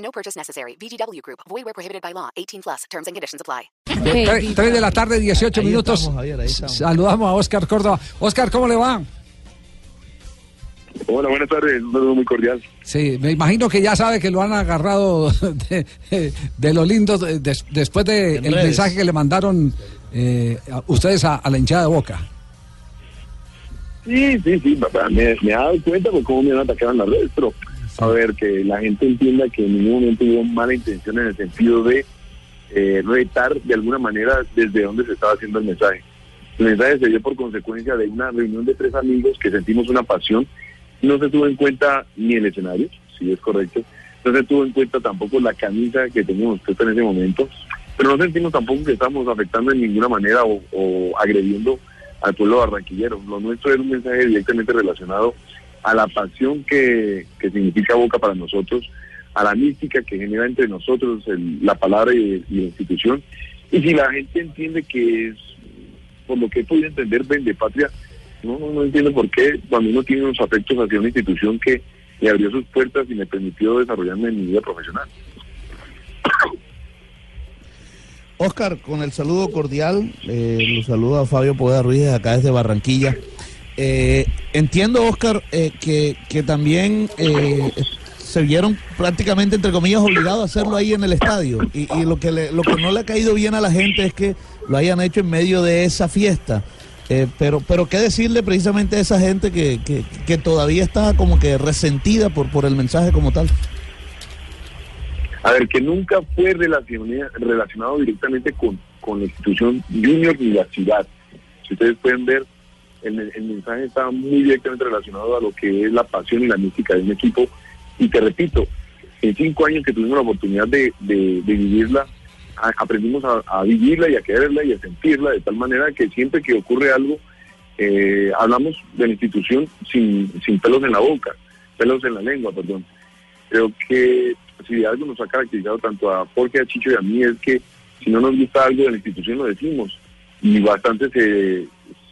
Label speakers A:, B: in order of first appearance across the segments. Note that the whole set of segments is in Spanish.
A: No purchase necessary. VGW Group. Void where prohibited by law. 18 plus. Terms and conditions apply.
B: 3 de la tarde, 18 minutos. Saludamos a Oscar Córdoba. Oscar, ¿cómo le va?
C: Hola, buenas tardes. Un saludo muy cordial.
B: Sí, me imagino que ya sabe que lo han agarrado de, de lo lindo de- des- después del
C: redes.
B: mensaje que le mandaron eh, a- ustedes a, a la hinchada de Boca.
C: Sí, sí, sí. papá, Me, me he dado cuenta por cómo me han atacado en las redes, pero a ver, que la gente entienda que en ningún momento hubo mala intención en el sentido de eh, retar de alguna manera desde donde se estaba haciendo el mensaje. El mensaje se dio por consecuencia de una reunión de tres amigos que sentimos una pasión. No se tuvo en cuenta ni el escenario, si es correcto. No se tuvo en cuenta tampoco la camisa que teníamos puesta en ese momento. Pero no sentimos tampoco que estamos afectando en ninguna manera o, o agrediendo al pueblo barranquillero. Lo nuestro era un mensaje directamente relacionado a la pasión que, que significa Boca para nosotros, a la mística que genera entre nosotros el- la palabra y, la institución. Y si la gente entiende que es, por lo que he podido entender, vende patria, no, no, entiendo por qué cuando uno tiene unos afectos hacia una institución que me abrió sus puertas y me permitió desarrollarme en mi vida profesional.
D: Oscar, con el saludo cordial, eh, lo saludo a Fabio Poeda Ruiz acá desde Barranquilla. Eh, entiendo, Oscar, eh, que, que también eh, se vieron prácticamente, entre comillas, obligados a hacerlo ahí en el estadio. Y, lo, que le- lo que no le ha caído bien a la gente es que lo hayan hecho en medio de esa fiesta. Eh, pero, pero qué decirle precisamente a esa gente que, que, todavía está como que resentida por, por el mensaje como tal.
C: A ver, que nunca fue relaciona- relacionado directamente con, con la institución junior ni la ciudad. Si ustedes pueden ver, el, men- el mensaje está muy directamente relacionado a lo que es la pasión y la mística de un equipo. Y te repito, en cinco años que tuvimos la oportunidad de, de- vivirla, aprendimos a, a vivirla y a quererla y a sentirla de tal manera que siempre que ocurre algo, eh, hablamos de la institución sin, sin pelos en la boca, pelos en la lengua, perdón. Creo que si algo nos ha caracterizado tanto a Jorge, a Chicho y a mí es que si no nos gusta algo de la institución lo decimos. Y bastante se,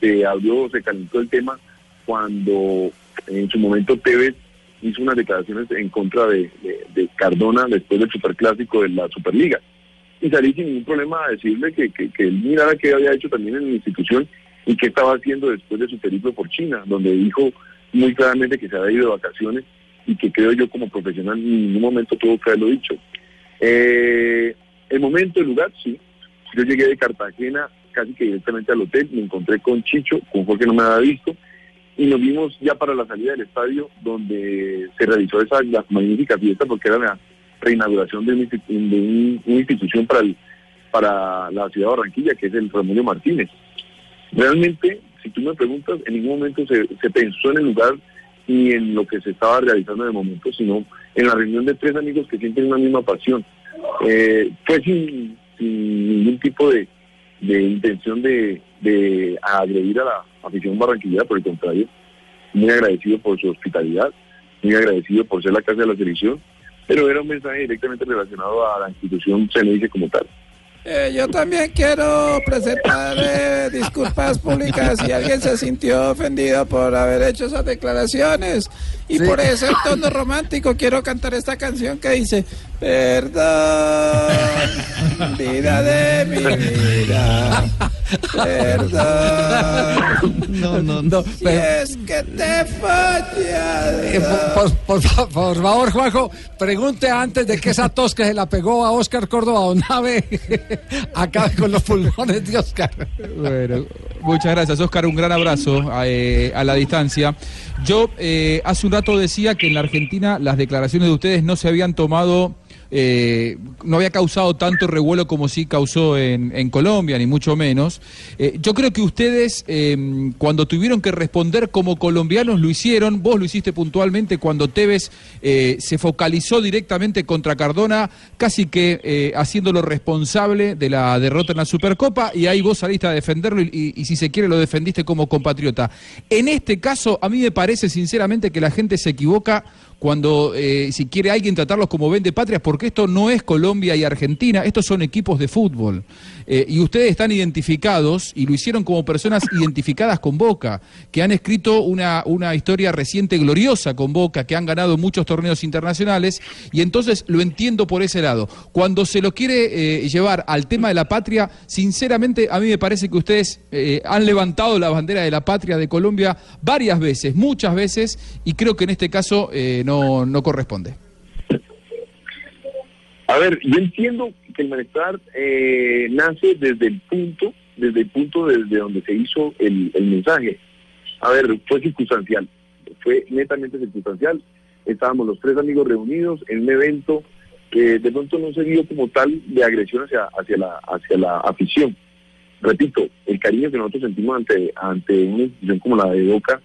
C: se abrió, se calentó el tema cuando en su momento Tevez hizo unas declaraciones en contra de Cardona después del superclásico de la Superliga. Y salí sin ningún problema a decirle que, que, que él mirara qué había hecho también en la institución y qué estaba haciendo después de su periplo por China, donde dijo muy claramente que se había ido de vacaciones y que creo yo como profesional en ningún momento tuvo que haberlo dicho. Eh, el momento, el lugar, sí. Yo llegué de Cartagena casi que directamente al hotel, me encontré con Chicho, con Jorge no me había visto, y nos vimos ya para la salida del estadio donde se realizó esa magnífica fiesta porque era la reinauguración de, institu- de un- una institución para, el- para la ciudad de Barranquilla, que es el Ramón Martínez. Realmente, si tú me preguntas, en ningún momento se, se pensó en el lugar ni en lo que se estaba realizando el momento, sino en la reunión de tres amigos que sienten una misma pasión. Eh, fue sin, sin ningún tipo de, de intención de, de agredir a la afición barranquillera, por el contrario, muy agradecido por su hospitalidad, muy agradecido por ser la casa de la selección, pero era un mensaje directamente relacionado a la institución, se le dice como tal.
E: Eh, yo también quiero presentar eh, disculpas públicas si alguien se sintió ofendido por haber hecho esas declaraciones. Y
B: Sí.
E: por ese tono romántico quiero cantar esta canción que dice, perdón, vida de mi vida, perdón.
D: No, no,
B: no.
E: Si es que te falla.
B: Eh, por, por- por- por favor, Juanjo, pregunte antes de que esa tos que se la pegó a Oscar Córdoba Onave acabe con los pulmones de Oscar.
F: Bueno, muchas gracias, Oscar. Un gran abrazo eh, a la distancia. Yo eh, hace un rato decía que en la Argentina las declaraciones de ustedes no se habían tomado no había causado tanto revuelo como sí causó en, Colombia, ni mucho menos. Eh, yo creo que ustedes, eh, cuando tuvieron que responder como colombianos, lo hicieron. Vos lo hiciste puntualmente cuando Tevez eh, se focalizó directamente contra Cardona, casi que eh, haciéndolo responsable de la derrota en la Supercopa, y ahí vos saliste a defenderlo y, si se quiere lo defendiste como compatriota. En este caso, a mí me parece sinceramente que la gente se equivoca cuando si quiere alguien tratarlos como vende patrias, esto no es Colombia y Argentina, estos son equipos de fútbol. Eh, y ustedes están identificados y lo hicieron como personas identificadas con Boca, que han escrito una, una historia reciente gloriosa con Boca, que han ganado muchos torneos internacionales, y entonces lo entiendo por ese lado. Cuando se lo quiere eh, llevar al tema de la patria, sinceramente a mí me parece que ustedes eh, han levantado la bandera de la patria de Colombia varias veces, muchas veces, y creo que en este caso no, no corresponde.
C: Ver, yo entiendo que el malestar eh, nace desde el punto, desde el punto desde donde se hizo el, el mensaje. A ver, fue circunstancial, fue netamente circunstancial. Estábamos los tres amigos reunidos en un evento que de pronto no se vio como tal de agresión hacia, hacia, la, hacia la afición. Repito, el cariño que nosotros sentimos ante, ante una institución como la de Boca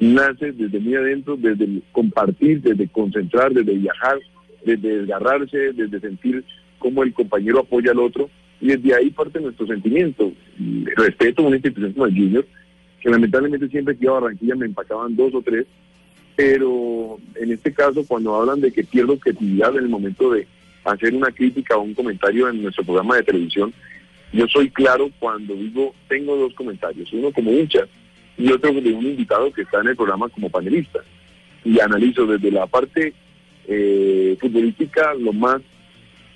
C: nace desde muy adentro, desde el compartir, desde concentrar, desde viajar, desde desgarrarse, desde sentir cómo el compañero apoya al otro, y desde ahí parte nuestro sentimiento. Respeto a una institución como el Junior, que lamentablemente siempre que iba a Barranquilla me empacaban dos o tres, pero en este caso cuando hablan de que pierdo objetividad en el momento de hacer una crítica o un comentario en nuestro programa de televisión, yo soy claro cuando digo tengo dos comentarios, uno como hincha y otro de un invitado que está en el programa como panelista. Y analizo desde la parte eh, futbolística lo más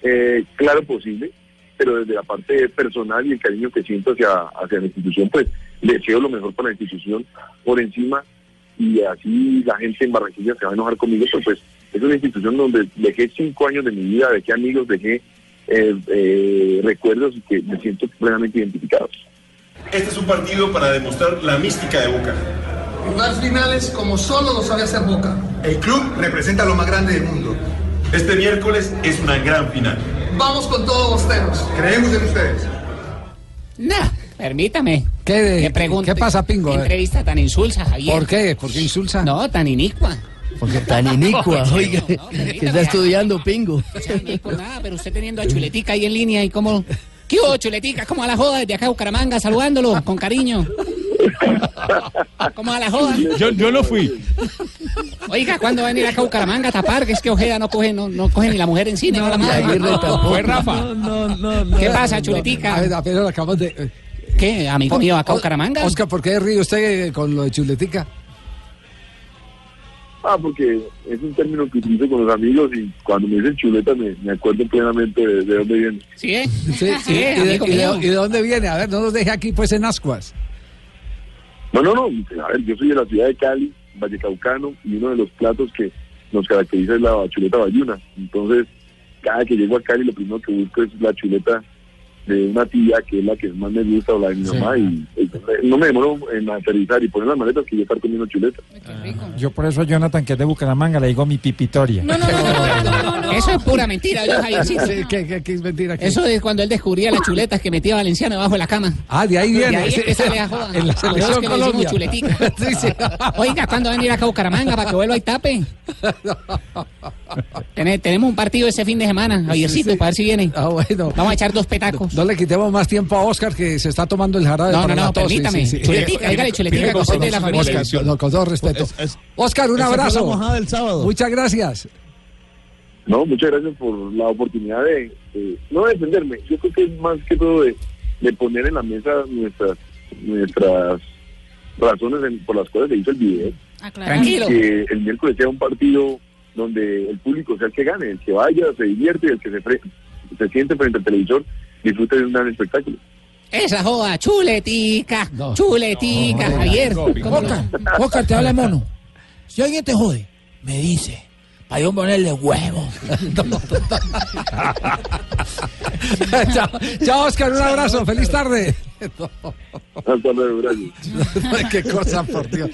C: eh, claro posible, pero desde la parte personal y el cariño que siento hacia, hacia la institución, pues deseo lo mejor para la institución por encima y así la gente en Barranquilla se va a enojar conmigo, pero pues es una institución donde dejé cinco años de mi vida, dejé amigos, dejé eh, eh, recuerdos y que me siento plenamente identificado.
G: Este es un partido para demostrar la mística de Boca.
H: Jugar finales como solo lo sabe hacer Boca.
G: El club representa lo más grande del mundo. Este miércoles es una gran final.
H: Vamos con todos bosteros.
G: Creemos en ustedes.
I: Nah, permítame.
B: ¿Qué,
I: ¿Qué pregunta?
B: ¿Qué pasa, Pingo?
I: ¿Qué entrevista tan insulsa, Javier?
B: ¿Por qué? ¿Por qué insulsa?
I: No, tan inicua.
B: Porque
J: Tan inicua, oiga, que está estudiando pingo.
I: O sea, ni por nada, pero usted teniendo a Chuletica ahí en línea y como... ¿Qué hubo, Chuletica? ¿Cómo a la joda desde acá de Bucaramanga? Saludándolo, con cariño. ¿Cómo a la joda?
F: Yo, yo no fui.
I: Oiga, ¿cuándo va a venir acá a Bucaramanga a tapar? Que es que Ojeda no coge, no, no coge ni la mujer en cine, no, la madre.
F: Fue Rafa.
J: No, no, no.
I: ¿Qué pasa,
B: A
I: Chuletica?
B: ver, apenas acabamos de... eh,
I: ¿Qué, amigo mío, acá a Bucaramanga?
B: Oscar, ¿por qué ríe usted eh, con lo de chuletica?
C: Ah, porque es un término que utilizo con los amigos y cuando me dicen chuleta me, me acuerdo plenamente de, de dónde viene.
I: ¿Sí, eh?
B: Sí,
I: Sí,
B: ¿Y, de,
I: amigo
B: y de-
I: mío.
B: y de dónde viene? A ver, no nos deje aquí pues en ascuas.
C: No, no, no. A ver, yo soy de la ciudad de Cali, Vallecaucano, y uno de los platos que nos caracteriza es la chuleta bayuna. Entonces, cada que llego a Cali, lo primero que busco es la chuleta de una tía, que es la que más me gusta, o la de mi
B: Sí.
C: mamá, y, y no me demoro en aterrizar y poner las maletas que yo estar comiendo chuleta.
K: Yo por eso a Jonathan, que es de Bucaramanga, le digo mi pipitoria.
I: No, no, no, no, no, no, no. Eso es pura mentira, yo, Javiercito.
B: Sí, ¿qué, qué, qué es mentira?
I: Eso es cuando él descubría las chuletas que metía Valenciano debajo de la cama.
B: Ah, de ahí viene.
I: De ahí es que sale a joda.
B: En la
I: es que le decimos
B: Colombia.
I: chuletica.
B: Sí, sí.
I: Oiga, ¿cuándo van a ir acá a Bucaramanga para que vuelva y tape? Tene- Tenemos un partido ese fin de semana, Javiercito,
B: sí.
I: para ver si viene.
B: Ah, bueno.
I: Vamos a echar dos petacos.
B: No le quitemos más tiempo a Oscar que se está tomando el jarabe.
I: No,
B: para
I: no, no,
B: tos, sí,
I: permítame.
B: sí, sí.
I: Chuletica, dígale chuletica, es de la familia.
B: Oscar, no, con todo respeto. Oscar, un abrazo.
D: mojada del sábado.
B: Muchas gracias.
C: No, muchas gracias por la oportunidad de, de- no de defenderme, yo creo que es más que todo de, de poner en la mesa nuestras nuestras razones en- por las cuales se hizo el video.
I: Tranquilo.
C: Que el miércoles sea un partido donde el público sea el que gane, el que vaya, se divierte, el que se, fre- se siente frente al televisor, disfrute de un gran espectáculo.
I: Esa joda, chuletica, chuletica, Javier. ¿Cómo no?
J: Oscar, Oscar, te habla mono. Si alguien te jode, me dice. Para yo ponerle huevo.
B: chao, chao, Oscar, un abrazo. Feliz tarde.
C: Hasta luego, gracias.
B: Qué cosa, por Dios.